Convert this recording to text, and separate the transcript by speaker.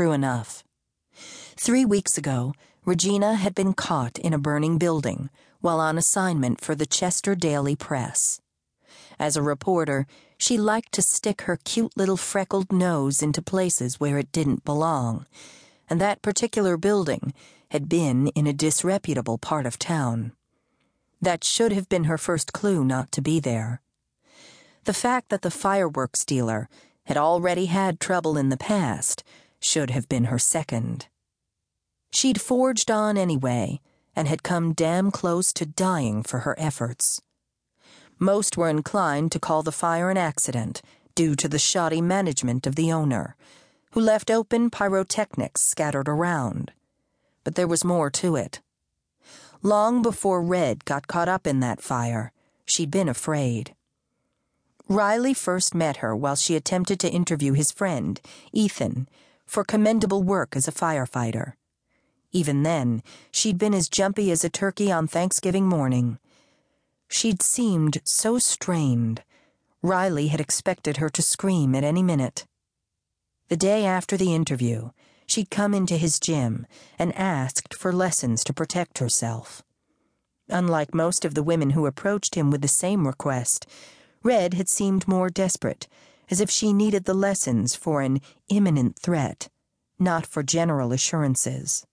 Speaker 1: true enough. Three weeks ago, Regina had been caught in a burning building while on assignment for the Chester Daily Press. As a reporter, she liked to stick her cute little freckled nose into places where it didn't belong, and that particular building had been in a disreputable part of town. That should have been her first clue not to be there. The fact that the fireworks dealer had already had trouble in the past should have been her second. She'd forged on anyway and had come damn close to dying for her efforts. Most were inclined to call the fire an accident due to the shoddy management of the owner, who left open pyrotechnics scattered around. But there was more to it. Long before Red got caught up in that fire, she'd been afraid. Riley first met her while she attempted to interview his friend, Ethan, for commendable work as a firefighter. Even then, she'd been as jumpy as a turkey on Thanksgiving morning. She'd seemed so strained. Riley had expected her to scream at any minute. The day after the interview, she'd come into his gym and asked for lessons to protect herself. Unlike most of the women who approached him with the same request, Red had seemed more desperate, as if she needed the lessons for an imminent threat, not for general assurances.